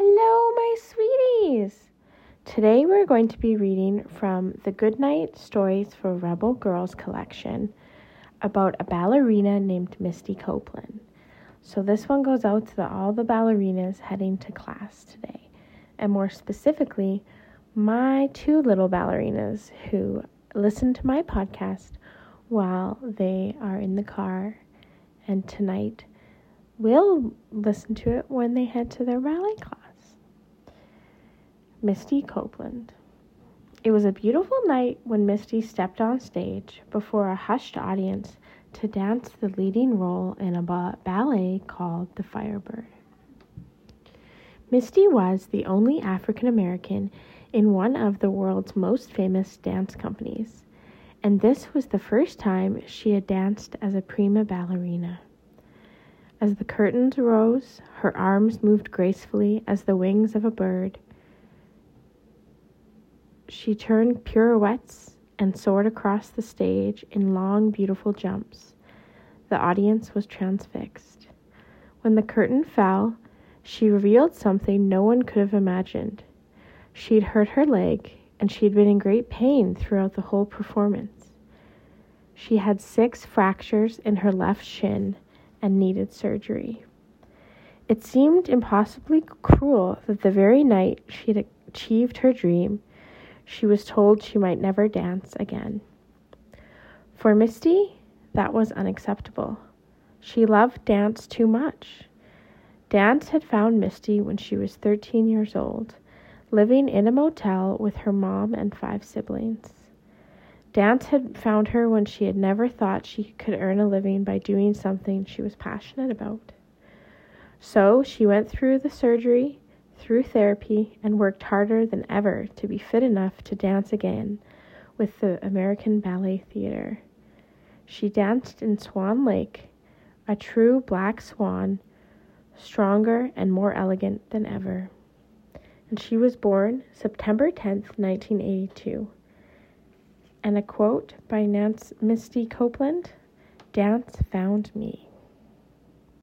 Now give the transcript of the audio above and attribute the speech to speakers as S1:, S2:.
S1: Hello, my sweeties! Today we're going to be reading from the Goodnight Stories for Rebel Girls collection about a ballerina named Misty Copeland. So this one goes out to the, all the ballerinas heading to class today, and more specifically, my two little ballerinas who listen to my podcast while they are in the car, and tonight will listen to it when they head to their ballet class. Misty Copeland. It was a beautiful night when Misty stepped on stage before a hushed audience to dance the leading role in a ballet called The Firebird. Misty was the only African American in one of the world's most famous dance companies, and this was the first time she had danced as a prima ballerina. As the curtains rose, her arms moved gracefully as the wings of a bird she turned pirouettes and soared across the stage in long, beautiful jumps. The audience was transfixed. When the curtain fell, she revealed something no one could have imagined. She'd hurt her leg, and she'd been in great pain throughout the whole performance. She had six fractures in her left shin and needed surgery. It seemed impossibly cruel that the very night she'd achieved her dream, she was told she might never dance again. For Misty, that was unacceptable. She loved dance too much. Dance had found Misty when she was 13 years old, living in a motel with her mom and five siblings. Dance had found her when she had never thought she could earn a living by doing something she was passionate about. So she went through the surgery through therapy and worked harder than ever to be fit enough to dance again with the American Ballet Theater. She danced in Swan Lake, a true black swan, stronger and more elegant than ever. And she was born September 10th, 1982. And a quote by Nance Misty Copeland Dance found me.